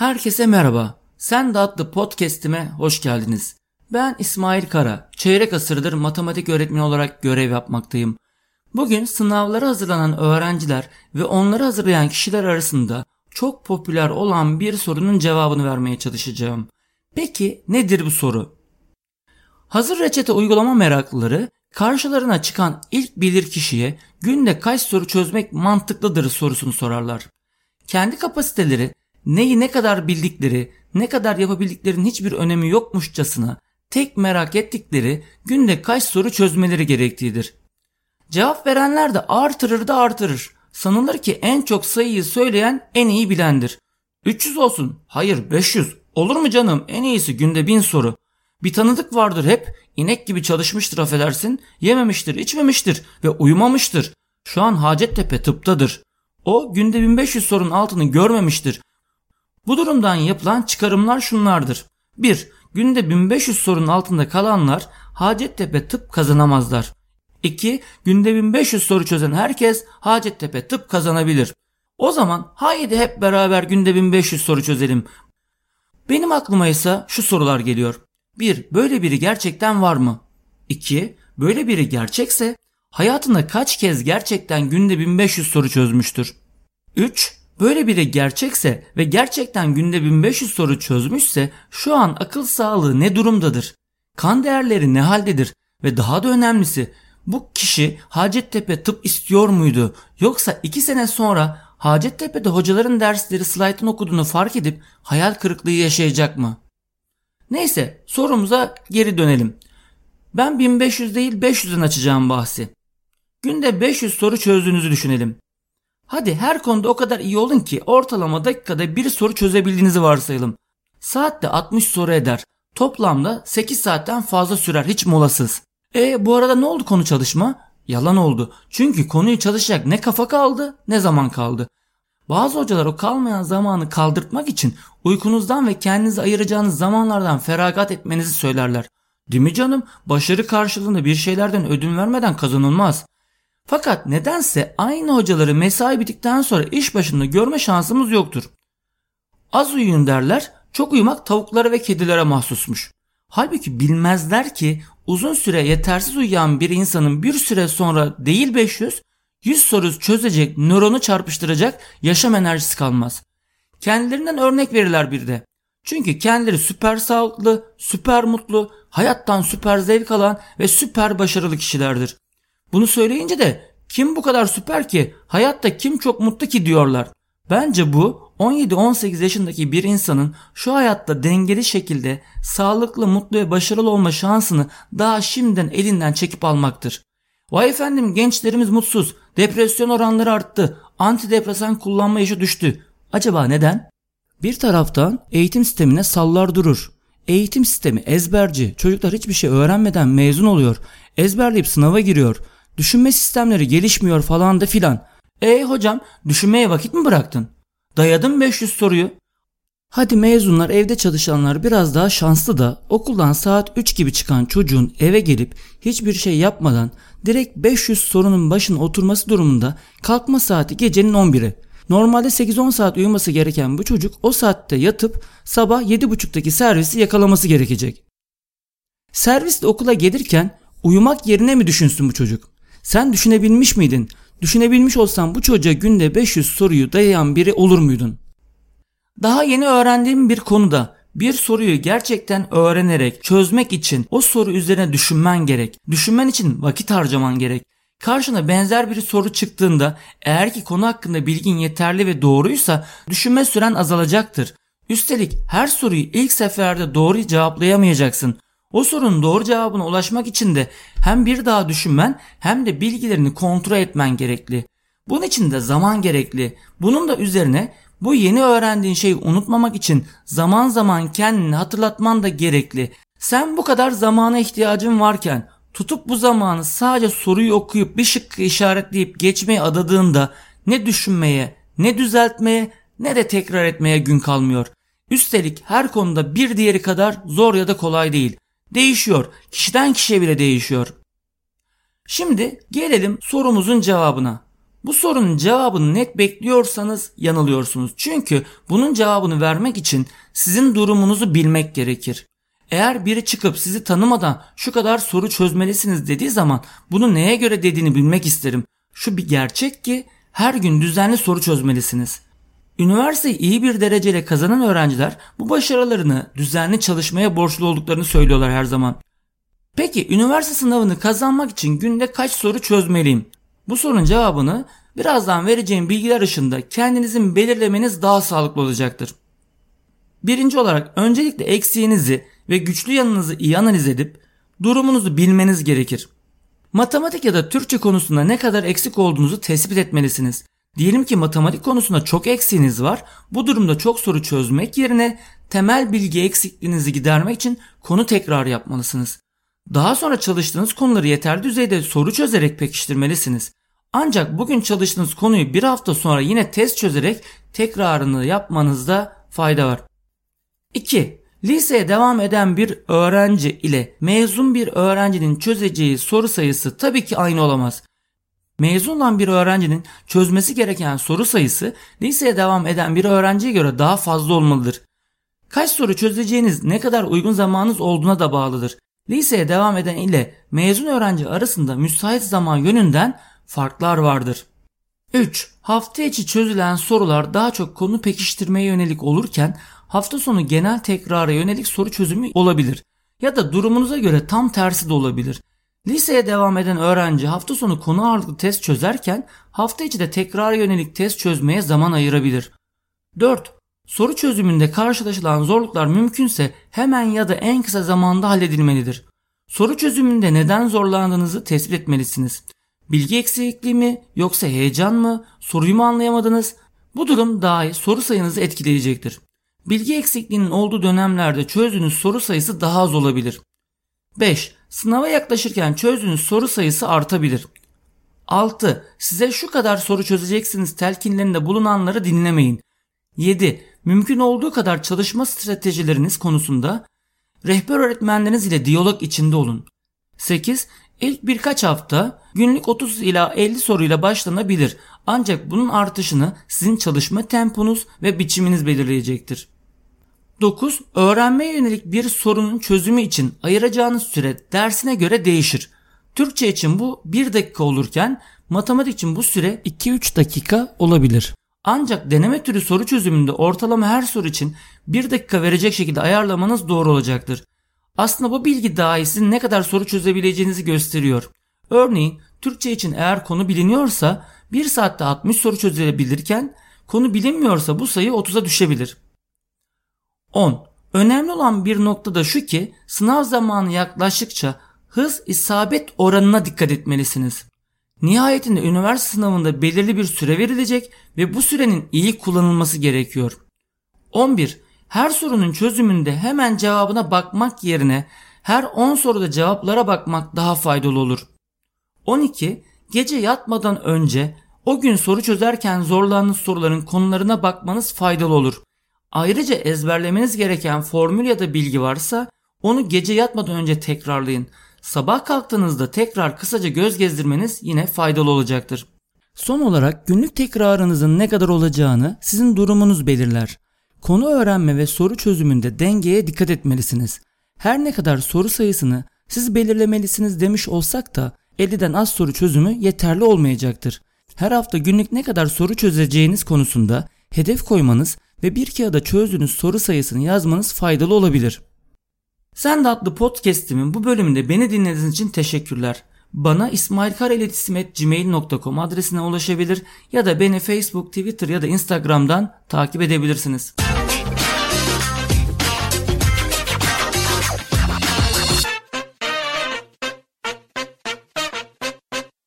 Herkese merhaba. Sen de adlı podcast'ime hoş geldiniz. Ben İsmail Kara. Çeyrek asırdır matematik öğretmeni olarak görev yapmaktayım. Bugün sınavlara hazırlanan öğrenciler ve onları hazırlayan kişiler arasında çok popüler olan bir sorunun cevabını vermeye çalışacağım. Peki nedir bu soru? Hazır reçete uygulama meraklıları karşılarına çıkan ilk bilir kişiye günde kaç soru çözmek mantıklıdır sorusunu sorarlar. Kendi kapasiteleri neyi ne kadar bildikleri, ne kadar yapabildiklerinin hiçbir önemi yokmuşçasına tek merak ettikleri günde kaç soru çözmeleri gerektiğidir. Cevap verenler de artırır da artırır. Sanılır ki en çok sayıyı söyleyen en iyi bilendir. 300 olsun. Hayır 500. Olur mu canım? En iyisi günde 1000 soru. Bir tanıdık vardır hep. inek gibi çalışmıştır affedersin. Yememiştir, içmemiştir ve uyumamıştır. Şu an Hacettepe tıptadır. O günde 1500 sorunun altını görmemiştir. Bu durumdan yapılan çıkarımlar şunlardır. 1. Günde 1500 sorunun altında kalanlar Hacettepe tıp kazanamazlar. 2. Günde 1500 soru çözen herkes Hacettepe tıp kazanabilir. O zaman haydi hep beraber günde 1500 soru çözelim. Benim aklıma ise şu sorular geliyor. 1. Böyle biri gerçekten var mı? 2. Böyle biri gerçekse hayatında kaç kez gerçekten günde 1500 soru çözmüştür? 3. Böyle biri gerçekse ve gerçekten günde 1500 soru çözmüşse şu an akıl sağlığı ne durumdadır? Kan değerleri ne haldedir? Ve daha da önemlisi bu kişi Hacettepe tıp istiyor muydu? Yoksa 2 sene sonra Hacettepe'de hocaların dersleri slaytın okuduğunu fark edip hayal kırıklığı yaşayacak mı? Neyse sorumuza geri dönelim. Ben 1500 değil 500'den açacağım bahsi. Günde 500 soru çözdüğünüzü düşünelim. Hadi her konuda o kadar iyi olun ki ortalama dakikada bir soru çözebildiğinizi varsayalım. Saatte 60 soru eder. Toplamda 8 saatten fazla sürer hiç molasız. E bu arada ne oldu konu çalışma? Yalan oldu. Çünkü konuyu çalışacak ne kafa kaldı ne zaman kaldı. Bazı hocalar o kalmayan zamanı kaldırtmak için uykunuzdan ve kendinizi ayıracağınız zamanlardan feragat etmenizi söylerler. Değil mi canım? Başarı karşılığında bir şeylerden ödün vermeden kazanılmaz. Fakat nedense aynı hocaları mesai bittikten sonra iş başında görme şansımız yoktur. Az uyuyun derler, çok uyumak tavuklara ve kedilere mahsusmuş. Halbuki bilmezler ki uzun süre yetersiz uyuyan bir insanın bir süre sonra değil 500, 100 soru çözecek, nöronu çarpıştıracak yaşam enerjisi kalmaz. Kendilerinden örnek verirler bir de. Çünkü kendileri süper sağlıklı, süper mutlu, hayattan süper zevk alan ve süper başarılı kişilerdir. Bunu söyleyince de kim bu kadar süper ki, hayatta kim çok mutlu ki diyorlar. Bence bu 17-18 yaşındaki bir insanın şu hayatta dengeli şekilde sağlıklı, mutlu ve başarılı olma şansını daha şimdiden elinden çekip almaktır. Vay efendim gençlerimiz mutsuz, depresyon oranları arttı, antidepresan kullanma yaşı düştü. Acaba neden? Bir taraftan eğitim sistemine sallar durur. Eğitim sistemi ezberci, çocuklar hiçbir şey öğrenmeden mezun oluyor. Ezberleyip sınava giriyor. Düşünme sistemleri gelişmiyor falan da filan. E hocam düşünmeye vakit mi bıraktın? Dayadın 500 soruyu. Hadi mezunlar evde çalışanlar biraz daha şanslı da okuldan saat 3 gibi çıkan çocuğun eve gelip hiçbir şey yapmadan direkt 500 sorunun başına oturması durumunda kalkma saati gecenin 11'i. Normalde 8-10 saat uyuması gereken bu çocuk o saatte yatıp sabah 7.30'daki servisi yakalaması gerekecek. Servisle okula gelirken uyumak yerine mi düşünsün bu çocuk? Sen düşünebilmiş miydin? Düşünebilmiş olsan bu çocuğa günde 500 soruyu dayayan biri olur muydun? Daha yeni öğrendiğim bir konuda bir soruyu gerçekten öğrenerek çözmek için o soru üzerine düşünmen gerek. Düşünmen için vakit harcaman gerek. Karşına benzer bir soru çıktığında eğer ki konu hakkında bilgin yeterli ve doğruysa düşünme süren azalacaktır. Üstelik her soruyu ilk seferde doğru cevaplayamayacaksın. O sorunun doğru cevabına ulaşmak için de hem bir daha düşünmen hem de bilgilerini kontrol etmen gerekli. Bunun için de zaman gerekli. Bunun da üzerine bu yeni öğrendiğin şeyi unutmamak için zaman zaman kendini hatırlatman da gerekli. Sen bu kadar zamana ihtiyacın varken tutup bu zamanı sadece soruyu okuyup bir şıkkı işaretleyip geçmeye adadığında ne düşünmeye, ne düzeltmeye, ne de tekrar etmeye gün kalmıyor. Üstelik her konuda bir diğeri kadar zor ya da kolay değil. Değişiyor. Kişiden kişiye bile değişiyor. Şimdi gelelim sorumuzun cevabına. Bu sorunun cevabını net bekliyorsanız yanılıyorsunuz. Çünkü bunun cevabını vermek için sizin durumunuzu bilmek gerekir. Eğer biri çıkıp sizi tanımadan şu kadar soru çözmelisiniz dediği zaman bunu neye göre dediğini bilmek isterim. Şu bir gerçek ki her gün düzenli soru çözmelisiniz. Üniversiteyi iyi bir dereceyle kazanan öğrenciler bu başarılarını düzenli çalışmaya borçlu olduklarını söylüyorlar her zaman. Peki üniversite sınavını kazanmak için günde kaç soru çözmeliyim? Bu sorunun cevabını birazdan vereceğim bilgiler ışığında kendinizin belirlemeniz daha sağlıklı olacaktır. Birinci olarak öncelikle eksiğinizi ve güçlü yanınızı iyi analiz edip durumunuzu bilmeniz gerekir. Matematik ya da Türkçe konusunda ne kadar eksik olduğunuzu tespit etmelisiniz. Diyelim ki matematik konusunda çok eksiğiniz var. Bu durumda çok soru çözmek yerine temel bilgi eksikliğinizi gidermek için konu tekrar yapmalısınız. Daha sonra çalıştığınız konuları yeterli düzeyde soru çözerek pekiştirmelisiniz. Ancak bugün çalıştığınız konuyu bir hafta sonra yine test çözerek tekrarını yapmanızda fayda var. 2. Liseye devam eden bir öğrenci ile mezun bir öğrencinin çözeceği soru sayısı tabii ki aynı olamaz. Mezun olan bir öğrencinin çözmesi gereken soru sayısı liseye devam eden bir öğrenciye göre daha fazla olmalıdır. Kaç soru çözeceğiniz ne kadar uygun zamanınız olduğuna da bağlıdır. Liseye devam eden ile mezun öğrenci arasında müsait zaman yönünden farklar vardır. 3. Hafta içi çözülen sorular daha çok konu pekiştirmeye yönelik olurken hafta sonu genel tekrara yönelik soru çözümü olabilir. Ya da durumunuza göre tam tersi de olabilir. Liseye devam eden öğrenci hafta sonu konu ağırlıklı test çözerken hafta içi de tekrara yönelik test çözmeye zaman ayırabilir. 4. Soru çözümünde karşılaşılan zorluklar mümkünse hemen ya da en kısa zamanda halledilmelidir. Soru çözümünde neden zorlandığınızı tespit etmelisiniz. Bilgi eksikliği mi yoksa heyecan mı? Soruyu mu anlayamadınız? Bu durum dahi soru sayınızı etkileyecektir. Bilgi eksikliğinin olduğu dönemlerde çözdüğünüz soru sayısı daha az olabilir. 5. Sınava yaklaşırken çözdüğünüz soru sayısı artabilir. 6. Size şu kadar soru çözeceksiniz telkinlerinde bulunanları dinlemeyin. 7. Mümkün olduğu kadar çalışma stratejileriniz konusunda rehber öğretmenleriniz ile diyalog içinde olun. 8. İlk birkaç hafta günlük 30 ila 50 soruyla başlanabilir. Ancak bunun artışını sizin çalışma temponuz ve biçiminiz belirleyecektir. 9. Öğrenmeye yönelik bir sorunun çözümü için ayıracağınız süre dersine göre değişir. Türkçe için bu 1 dakika olurken matematik için bu süre 2-3 dakika olabilir. Ancak deneme türü soru çözümünde ortalama her soru için 1 dakika verecek şekilde ayarlamanız doğru olacaktır. Aslında bu bilgi dahi sizin ne kadar soru çözebileceğinizi gösteriyor. Örneğin Türkçe için eğer konu biliniyorsa 1 saatte 60 soru çözülebilirken konu bilinmiyorsa bu sayı 30'a düşebilir. 10. Önemli olan bir nokta da şu ki sınav zamanı yaklaştıkça hız isabet oranına dikkat etmelisiniz. Nihayetinde üniversite sınavında belirli bir süre verilecek ve bu sürenin iyi kullanılması gerekiyor. 11. Her sorunun çözümünde hemen cevabına bakmak yerine her 10 soruda cevaplara bakmak daha faydalı olur. 12. Gece yatmadan önce o gün soru çözerken zorlandığınız soruların konularına bakmanız faydalı olur. Ayrıca ezberlemeniz gereken formül ya da bilgi varsa onu gece yatmadan önce tekrarlayın. Sabah kalktığınızda tekrar kısaca göz gezdirmeniz yine faydalı olacaktır. Son olarak günlük tekrarınızın ne kadar olacağını sizin durumunuz belirler. Konu öğrenme ve soru çözümünde dengeye dikkat etmelisiniz. Her ne kadar soru sayısını siz belirlemelisiniz demiş olsak da 50'den az soru çözümü yeterli olmayacaktır. Her hafta günlük ne kadar soru çözeceğiniz konusunda hedef koymanız ve bir kağıda çözdüğünüz soru sayısını yazmanız faydalı olabilir. Sen de adlı podcast'imin bu bölümünde beni dinlediğiniz için teşekkürler. Bana ismailkareletisim.gmail.com adresine ulaşabilir ya da beni Facebook, Twitter ya da Instagram'dan takip edebilirsiniz.